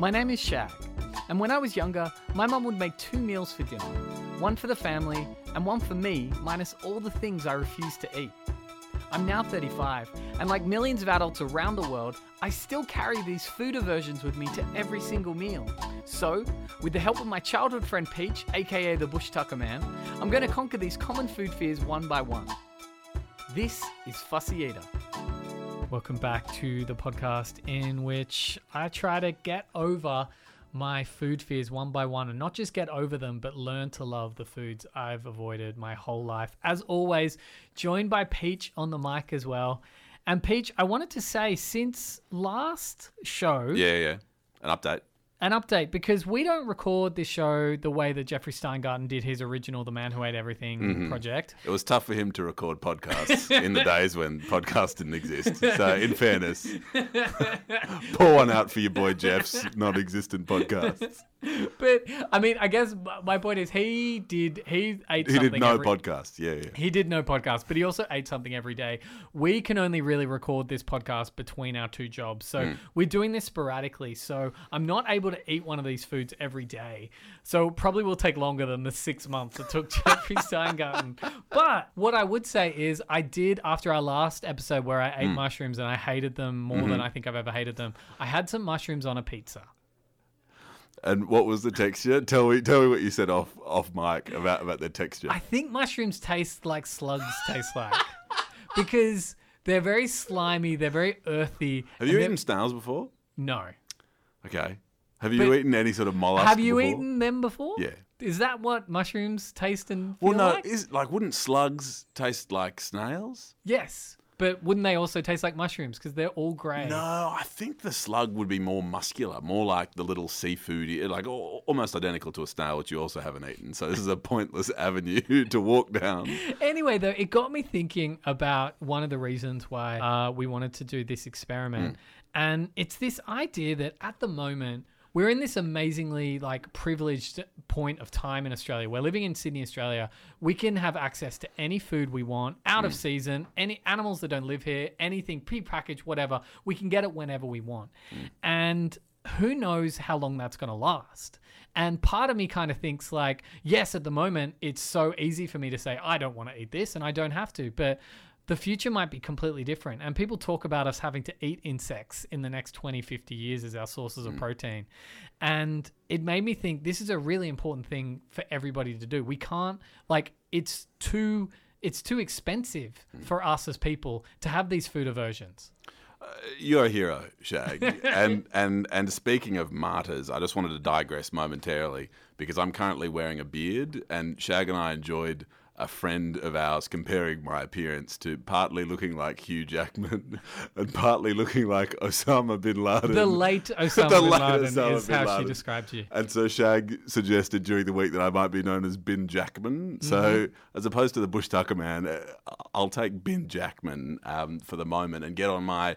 My name is Shag, and when I was younger, my mum would make two meals for dinner one for the family and one for me, minus all the things I refused to eat. I'm now 35, and like millions of adults around the world, I still carry these food aversions with me to every single meal. So, with the help of my childhood friend Peach, aka the Bush Tucker Man, I'm going to conquer these common food fears one by one. This is Fussy Eater. Welcome back to the podcast in which I try to get over my food fears one by one and not just get over them, but learn to love the foods I've avoided my whole life. As always, joined by Peach on the mic as well. And Peach, I wanted to say since last show, Yeah, yeah. An update. An update because we don't record this show the way that Jeffrey Steingarten did his original The Man Who Ate Everything mm-hmm. project. It was tough for him to record podcasts in the days when podcasts didn't exist. So, in fairness, pour one out for your boy Jeff's non-existent podcasts. But I mean, I guess my point is he did he ate He something did no every- podcasts. Yeah, yeah. He did no podcast, but he also ate something every day. We can only really record this podcast between our two jobs. So Hmm. we're doing this sporadically. So I'm not able to eat one of these foods every day. So probably will take longer than the six months it took Jeffrey Steingarten. But what I would say is I did after our last episode where I ate Hmm. mushrooms and I hated them more Mm-hmm. than I think I've ever hated them. I had some mushrooms on a pizza. And what was the texture? Tell me, tell me what you said off off mic about about the texture. I think mushrooms taste like slugs taste like because they're very slimy, they're very earthy. Have you eaten snails before? No. Okay. Have you But- eaten any sort of mollusk? Have you before? eaten them before? Yeah. Is that what mushrooms taste and feel like? Well, no. like? Is like wouldn't slugs taste like snails? yes, but wouldn't they also taste like mushrooms because they're all grey? No, I think the slug would be more muscular, more like the little seafood, like almost identical to a snail, which you also haven't eaten. So this is a pointless avenue to walk down. Anyway, though, it got me thinking about one of the reasons why uh, we wanted to do this experiment, and it's this idea that at the moment we're in this amazingly like privileged point of time in Australia. We're living in Sydney, Australia. We can have access to any food we want, out of hmm. season, any animals that don't live here, anything pre-packaged, whatever. We can get it whenever we want, hmm. and who knows how long that's going to last. And part of me kind of thinks like, yes, at the moment it's so easy for me to say I don't want to eat this and I don't have to, but the future might be completely different. And people talk about us having to eat insects in the next 20, 50 years as our sources of mm. protein. And it made me think this is a really important thing for everybody to do. We can't like it's too it's too expensive mm. for us as people to have these food aversions. Uh, you're a hero, Shag. and and and speaking of martyrs, I just wanted to digress momentarily because I'm currently wearing a beard, and Shag and I enjoyed a friend of ours comparing my appearance to partly looking like Hugh Jackman and partly looking like Osama bin Laden. The late Osama The bin late Laden Osama is bin how she described you. And so Shag suggested during the week that I might be known as Bin Jackman. So Mm-hmm. as opposed to the Bush Tucker man, uh, I'll take Bin Jackman um, for the moment and get on my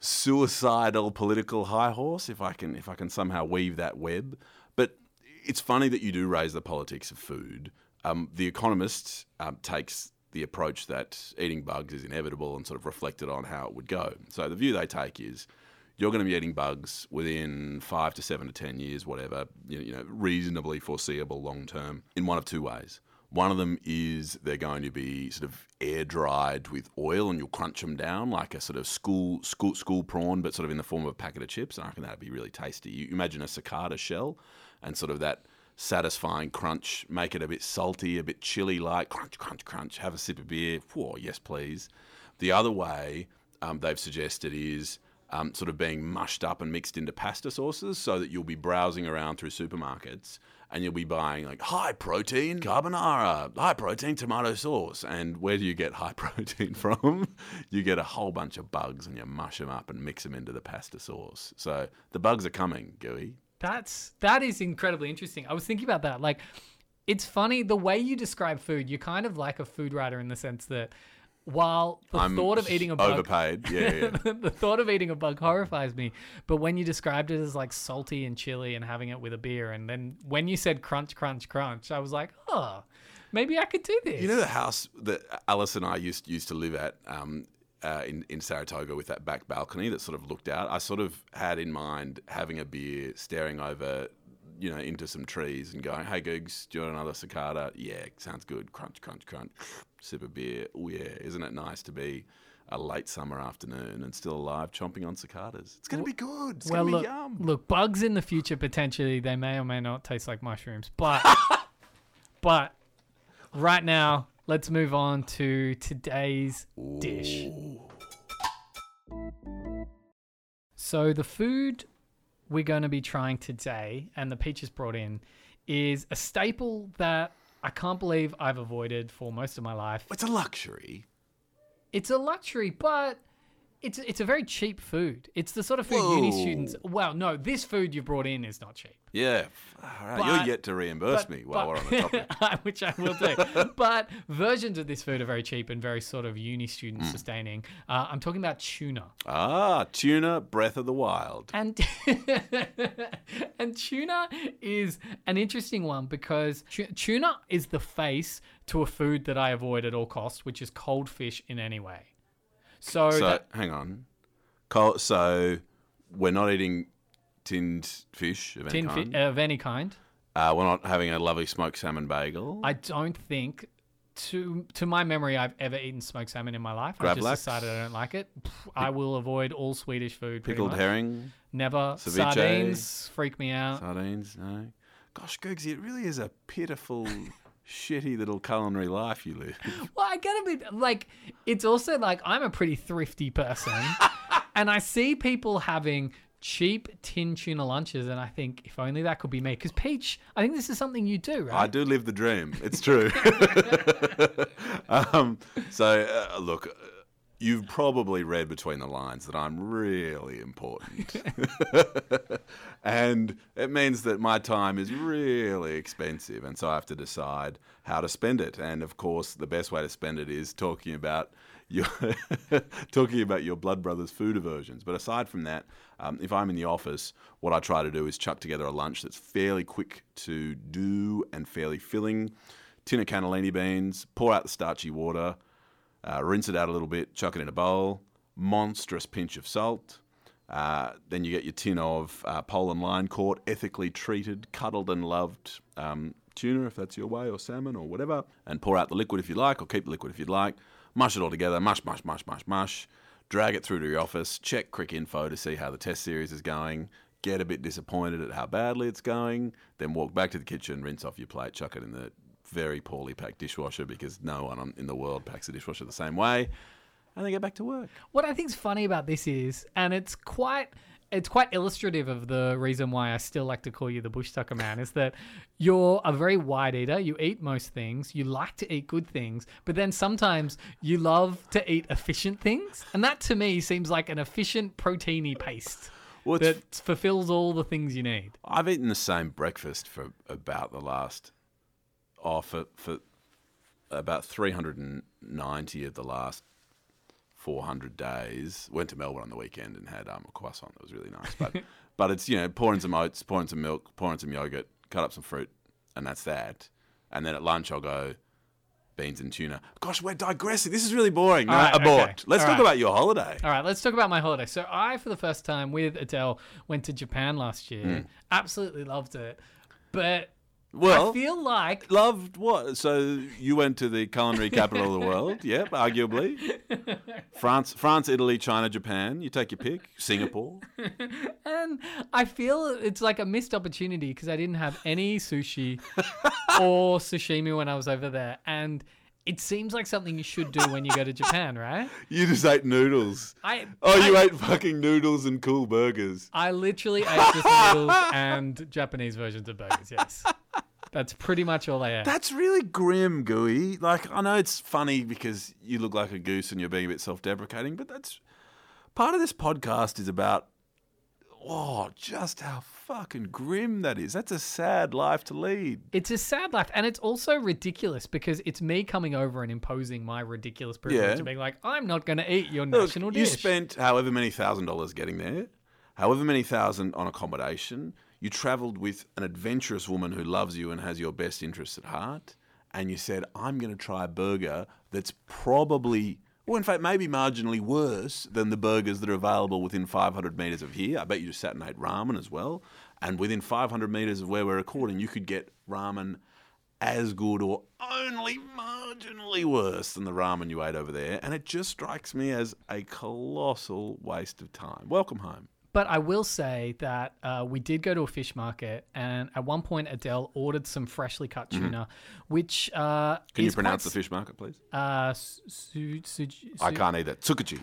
suicidal political high horse if I can if I can somehow weave that web. But it's funny that you do raise the politics of food. Um, the Economist um, takes the approach that eating bugs is inevitable and sort of reflected on how it would go. So the view they take is you're going to be eating bugs within five to seven to ten years, whatever, you you know, reasonably foreseeable long term, in one of two ways. One of them is they're going to be sort of air dried with oil, and you'll crunch them down like a sort of school school school prawn, but sort of in the form of a packet of chips. And I reckon that'd be really tasty. You imagine a cicada shell, and sort of that satisfying crunch, make it a bit salty, a bit chili like, crunch, crunch, crunch, have a sip of beer. Whoa, yes, please. The other way um, they've suggested is um, sort of being mushed up and mixed into pasta sauces so that you'll be browsing around through supermarkets and you'll be buying like high protein carbonara, high protein tomato sauce. And where do you get high protein from? you get a whole bunch of bugs and you mush them up and mix them into the pasta sauce. So the bugs are coming, Gooey. That's that is incredibly interesting. I was thinking about that. Like, it's funny the way you describe food. You're kind of like a food writer in the sense that while the I'm thought of eating a bug, overpaid. Yeah, yeah. the thought of eating a bug horrifies me. But when you described it as like salty and chili and having it with a beer, and then when you said crunch, crunch, crunch, I was like, oh, maybe I could do this. You know the house that Alice and I used used to live at. Um, uh, in in Saratoga with that back balcony that sort of looked out. I sort of had in mind having a beer, staring over, you know, into some trees and going, "Hey, Googs, do you want another cicada? Yeah, sounds good. Crunch, crunch, crunch. Sip a beer. Oh yeah, isn't it nice to be?" A late summer afternoon and still alive, chomping on cicadas. It's going to be good. It's well, going to be look, yum. look, bugs in the future potentially they may or may not taste like mushrooms, but but right now let's move on to today's dish. So the food we're going to be trying today, and the peaches brought in, is a staple that I can't believe I've avoided for most of my life. It's a luxury. It's a luxury, but it's it's a very cheap food. It's the sort of food uni students. Well, no, this food you brought in is not cheap. Yeah. All right. But- You're yet to reimburse But- me while but- we're on the topic. which I will do. but versions of this food are very cheap and very sort of uni student Hmm. sustaining. Uh, I'm talking about tuna. Ah, tuna, Breath of the Wild. And and tuna is an interesting one because tuna is the face to a food that I avoid at all costs, which is cold fish in any way. So, So that- hang on. Col- So we're not eating tinned fish of any kind. fi- of any kind. uh, we're not having a lovely smoked salmon bagel. I don't think, to to my memory, I've ever eaten smoked salmon in my life. I just Gravlax? decided I don't like it. Pff, I will avoid all Swedish food. pretty Pickled much. herring, Never. Ceviche? Sardines freak me out. sardines. No. Gosh, Googsy, it really is a pitiful, shitty little culinary life you live. Well, I gotta be like, it's also like I'm a pretty thrifty person, and I see people having cheap tin tuna lunches, and I think if only that could be me. Because Peach, I think this is something you do, right? I do live the dream. It's true. um, so, uh, look, you've probably read between the lines that I'm really important. and it means that my time is really expensive. And so I have to decide how to spend it. And of course, the best way to spend it is talking about your talking about your blood brothers food aversions. But aside from that, um, if I'm in the office, what I try to do is chuck together a lunch that's fairly quick to do and fairly filling. Tin of cannellini beans, pour out the starchy water, uh, rinse it out a little bit, chuck it in a bowl, monstrous pinch of salt. Uh, then you get your tin of uh, pole and line caught, ethically treated, cuddled and loved um, tuna, if that's your way, or salmon, or whatever, and pour out the liquid if you like, or keep the liquid if you'd like. Mush it all together, mush, mush, mush, mush, mush. Drag it through to your office, check Cricinfo to see how the test series is going, get a bit disappointed at how badly it's going, then walk back to the kitchen, rinse off your plate, chuck it in the very poorly packed dishwasher because no one in the world packs a dishwasher the same way, and then get back to work. what I think's funny about this is, and it's quite. It's quite illustrative of the reason why I still like to call you the bush tucker man is that you're a very wide eater. You eat most things. You like to eat good things, but then sometimes you love to eat efficient things. And that to me seems like an efficient proteiny paste Well, that fulfills all the things you need. I've eaten the same breakfast for about the last, oh, for, for about 390 of the last 400 days. Went to Melbourne on the weekend and had um, a croissant that was really nice. But, but it's, you know, pouring some oats, pouring some milk, pouring some yogurt, cut up some fruit, and that's that. And then at lunch, I'll go beans and tuna. Gosh, we're digressing. This is really boring. No, right, abort. okay. Let's All talk right. about your holiday. All right, let's talk about my holiday. So I, for the first time with Adele, went to Japan last year. Hmm. Absolutely loved it, but Well, I feel like Loved what? So you went to the culinary capital of the world? Yep, arguably. France, France, Italy, China, Japan. You take your pick. Singapore. And I feel it's like a missed opportunity because I didn't have any sushi or sashimi when I was over there. And it seems like something you should do when you go to Japan, right? You just ate noodles. I Oh, you I, ate fucking noodles and cool burgers. I literally ate just noodles and Japanese versions of burgers. Yes, that's pretty much all I ate. That's really grim, Gooey. Like, I know it's funny because you look like a goose and you're being a bit self deprecating, but that's part of this podcast is about, oh, just how fucking grim that is. That's a sad life to lead. It's a sad life, and it's also ridiculous because it's me coming over and imposing my ridiculous privilege Yeah. and being like, "I'm not going to eat your Look, national dish. you spent however many thousand dollars getting there, however many thousand on accommodation. You travelled with an adventurous woman who loves you and has your best interests at heart, and you said, "I'm going to try a burger that's probably well, in fact, maybe marginally worse than the burgers that are available within 500 metres of here. I bet you just sat and ate ramen as well. And within 500 metres of where we're recording, you could get ramen as good or only marginally worse than the ramen you ate over there. And it just strikes me as a colossal waste of time. Welcome home. But I will say that uh, we did go to a fish market, and at one point Adele ordered some freshly cut tuna, which uh, Mm-hmm. Can you pronounce quite the fish market, please? Uh, su- su- su- I can't either. Tsukuchi.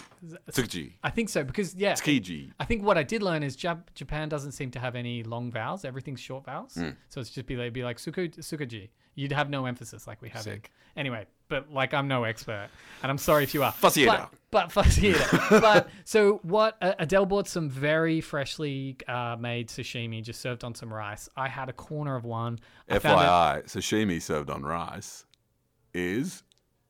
Tsukuchi. I think so because yeah, Tsukiji. I think what I did learn is Jap- Japan doesn't seem to have any long vowels. Everything's short vowels. Hmm. So it's just be like, be like suku. You'd have no emphasis like we have. Sick. Anyway, but like I'm no expert, and I'm sorry if you are. Fussy but, but fussy eater. but so what? Uh, Adele bought some very freshly uh, made sashimi, just served on some rice. I had a corner of one. I it- FYI, sashimi served on rice is.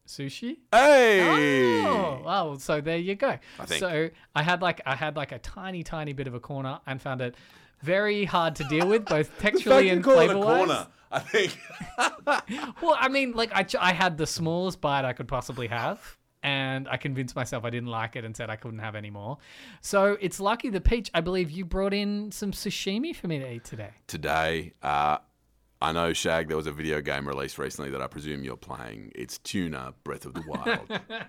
Sushi. Hey! Oh, well, so there you go. I think. So I had like I had like a tiny, tiny bit of a corner and found it very hard to deal with, both texturally and flavor wise. I think. Well, I mean, like I, ch- I had the smallest bite I could possibly have, and I convinced myself I didn't like it and said I couldn't have any more. So it's lucky the peach. I believe you brought in some sashimi for me to eat today. Today, uh, I know, Shag, there was a video game released recently that I presume you're playing. It's Tuna Breath of the Wild.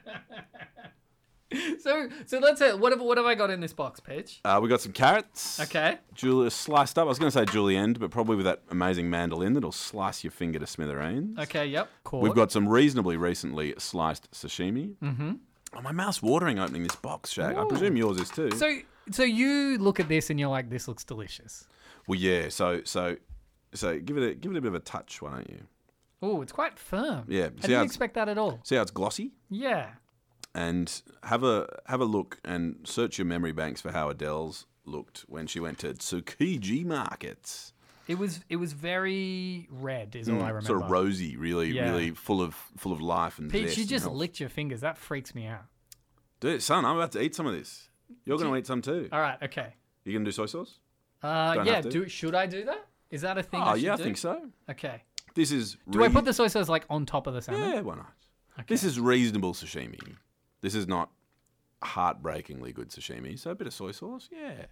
So, so let's say what have what have I got in this box, Peach? uh, we got some carrots. Okay. Julia sliced up. I was going to say julienne, but probably with that amazing mandolin that'll slice your finger to smithereens. Okay. Yep. Cool. We've got some reasonably recently sliced sashimi. Mm-hmm. Oh, my mouth's watering opening this box, Shag. I presume yours is too. So, so you look at this and you're like, this looks delicious. well, yeah. So, so, so give it a give it a bit of a touch, why don't you? Oh, it's quite firm. Yeah, I didn't expect that at all. See how it's glossy? Yeah. and have a have a look and search your memory banks for how Adele's looked when she went to Tsukiji markets. It was it was very red, is all I remember. Mm, Sort of rosy, really, Yeah. really full of full of life and zest you and just health. licked your fingers. That freaks me out. Dude, son, I'm about to eat some of this. You're going to eat some too. All right. Okay. You going to do soy sauce? Uh, Don't yeah. have to. Do should I do that? Is that a thing? Oh, I yeah, I think so. Okay. This is. Do I put the soy sauce like on top of the salmon? Yeah, why not? This is reasonable sashimi. This is not heartbreakingly good sashimi. So a bit of soy sauce, yeah.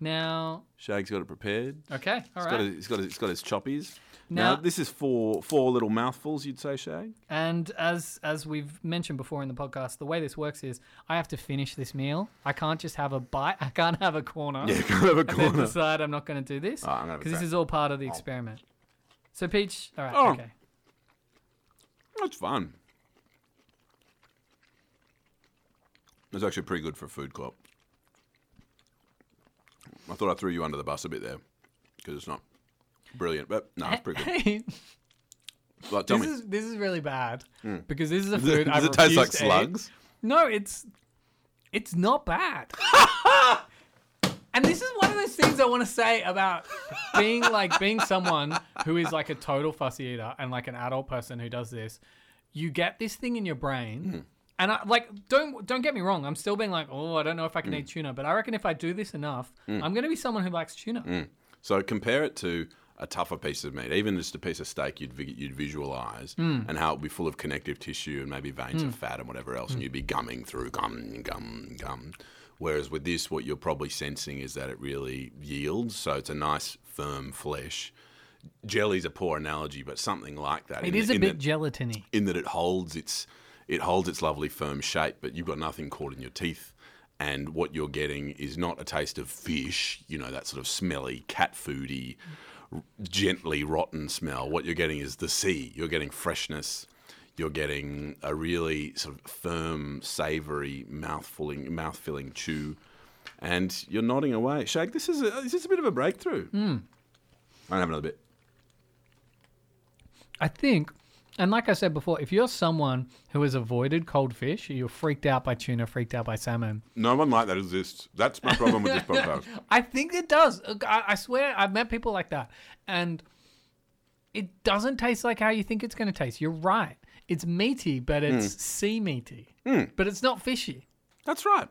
Now, Shag's got it prepared. okay. All He's right. got, his, he's, got his, he's got his choppies. Now, Now- this is four four little mouthfuls, you'd say, Shag? And as as we've mentioned before in the podcast, the way this works is I have to finish this meal. I can't just have a bite. I can't have a corner. Yeah, kind of a and then corner. decide I'm not going to do this right, I'm gonna have a because this crack. is all part of the oh. experiment. So Peach, all right, Oh. okay. That's fun. It's actually pretty good for food club. I thought I threw you under the bus a bit there because it's not brilliant, but no, it's pretty good. Like, tell this me, is this is really bad hmm. because this is a does it, food does it taste like refused to eat. slugs? No, it's it's not bad. and this is one of those things I want to say about being like being someone who is like a total fussy eater and like an adult person who does this. You get this thing in your brain. Hmm. And I like don't don't get me wrong. I'm still being like, oh, I don't know if I can Hmm. eat tuna, but I reckon if I do this enough, mm. I'm going to be someone who likes tuna. Mm. So compare it to a tougher piece of meat, even just a piece of steak you'd you'd visualize, mm. and how it'd be full of connective tissue and maybe veins of fat and whatever else, and you'd be gumming through gum gum gum. Whereas with this, what you're probably sensing is that it really yields, so it's a nice firm flesh. Jelly's a poor analogy, but something like that. It in is the- a in bit the- gelatiny. in that it holds its it holds its lovely firm shape, but you've got nothing caught in your teeth. And what you're getting is not a taste of fish, you know, that sort of smelly, cat foody, gently rotten smell. What you're getting is the sea. You're getting freshness. You're getting a really sort of firm, savoury, mouth-filling, mouth-filling chew, and you're nodding away. Shag, this is a, this is a bit of a breakthrough. Mm. I have another bit. I think, and like I said before, if you're someone who has avoided cold fish, you're freaked out by tuna, freaked out by salmon. No one like that exists. That's my problem with this podcast. I think it does. I, I swear, I've met people like that, and it doesn't taste like how you think it's going to taste. You're right. It's meaty, but it's hmm. sea meaty, hmm. but it's not fishy. That's right.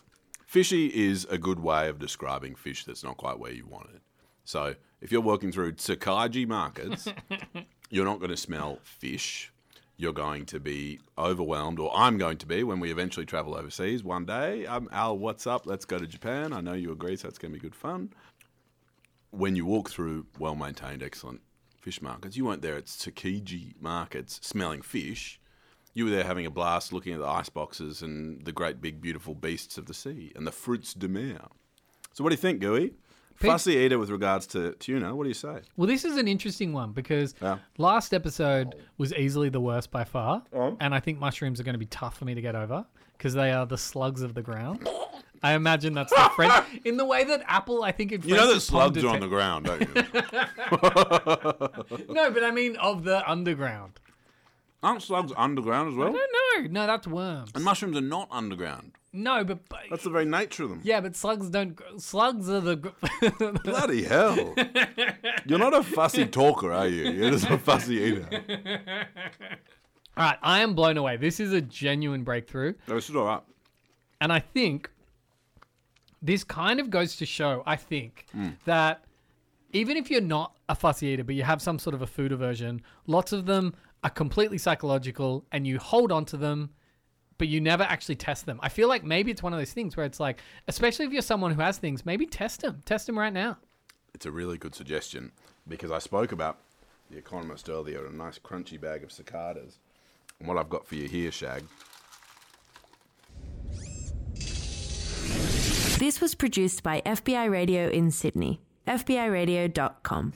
Fishy is a good way of describing fish that's not quite where you want it. So if you're working through Tsukiji markets, you're not going to smell fish. You're going to be overwhelmed, or I'm going to be when we eventually travel overseas one day. Um, Al, what's up? Let's go to Japan. I know you agree, so it's going to be good fun. When you walk through well maintained, excellent fish markets, you weren't there at Tsukiji markets smelling fish. You were there having a blast looking at the ice boxes and the great big beautiful beasts of the sea and the fruits de mer. So, what do you think, Gooey? Fussy eater with regards to tuna. What do you say? Well, this is an interesting one because Yeah. last episode was easily the worst by far, Oh. and I think mushrooms are going to be tough for me to get over because they are the slugs of the ground. I imagine that's the French in the way that Apple. I think in You know that French is pomme slugs are on the ground, don't you? No, but I mean of the underground. Aren't slugs underground as well? No, no, no, that's worms. And mushrooms are not underground. No, but That's the very nature of them. yeah, but slugs don't. Slugs are the. Bloody hell. You're not a fussy talker, are you? You're just a fussy eater. All right, I am blown away. This is a genuine breakthrough. No, it's all right. And I think this kind of goes to show, I think, hmm. that even if you're not a fussy eater, but you have some sort of a food aversion, lots of them are completely psychological and you hold on to them, but you never actually test them. I feel like maybe it's one of those things where it's like, especially if you're someone who has things, maybe test them. Test them right now. It's a really good suggestion because I spoke about The Economist earlier, a nice crunchy bag of cicadas. And what I've got for you here, Shag, This was produced by FBI Radio in Sydney. FBIRadio.com.